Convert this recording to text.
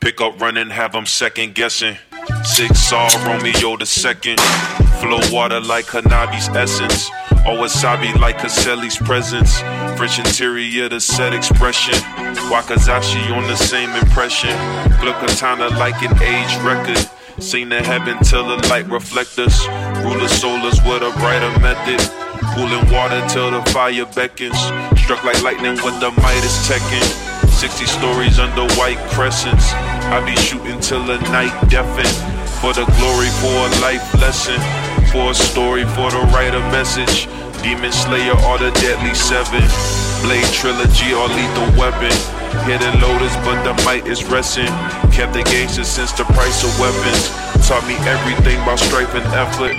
Pick up running, have them second guessing. Sig Sauer Romeo the second. Flow water like Hanabi's essence. Or wasabi like Castelli's presence. French interior, the set expression. Wakizashi on the same impression. Glukatana like an age record. Seen the heaven till the light reflect us. Ruler solars with a brighter method. Cooling water till the fire beckons. Struck like lightning with the Midas Tekken. 60 stories under white crescents. I be shooting till the night deafen. For the glory, for a life lesson. For a story, for the writer message. Demon Slayer or the Deadly Seven. Blade Trilogy or Lethal Weapon. Hidden lotus, but the might is resting. Kept the gangster since the price of weapons. Taught me everything about strife and effort.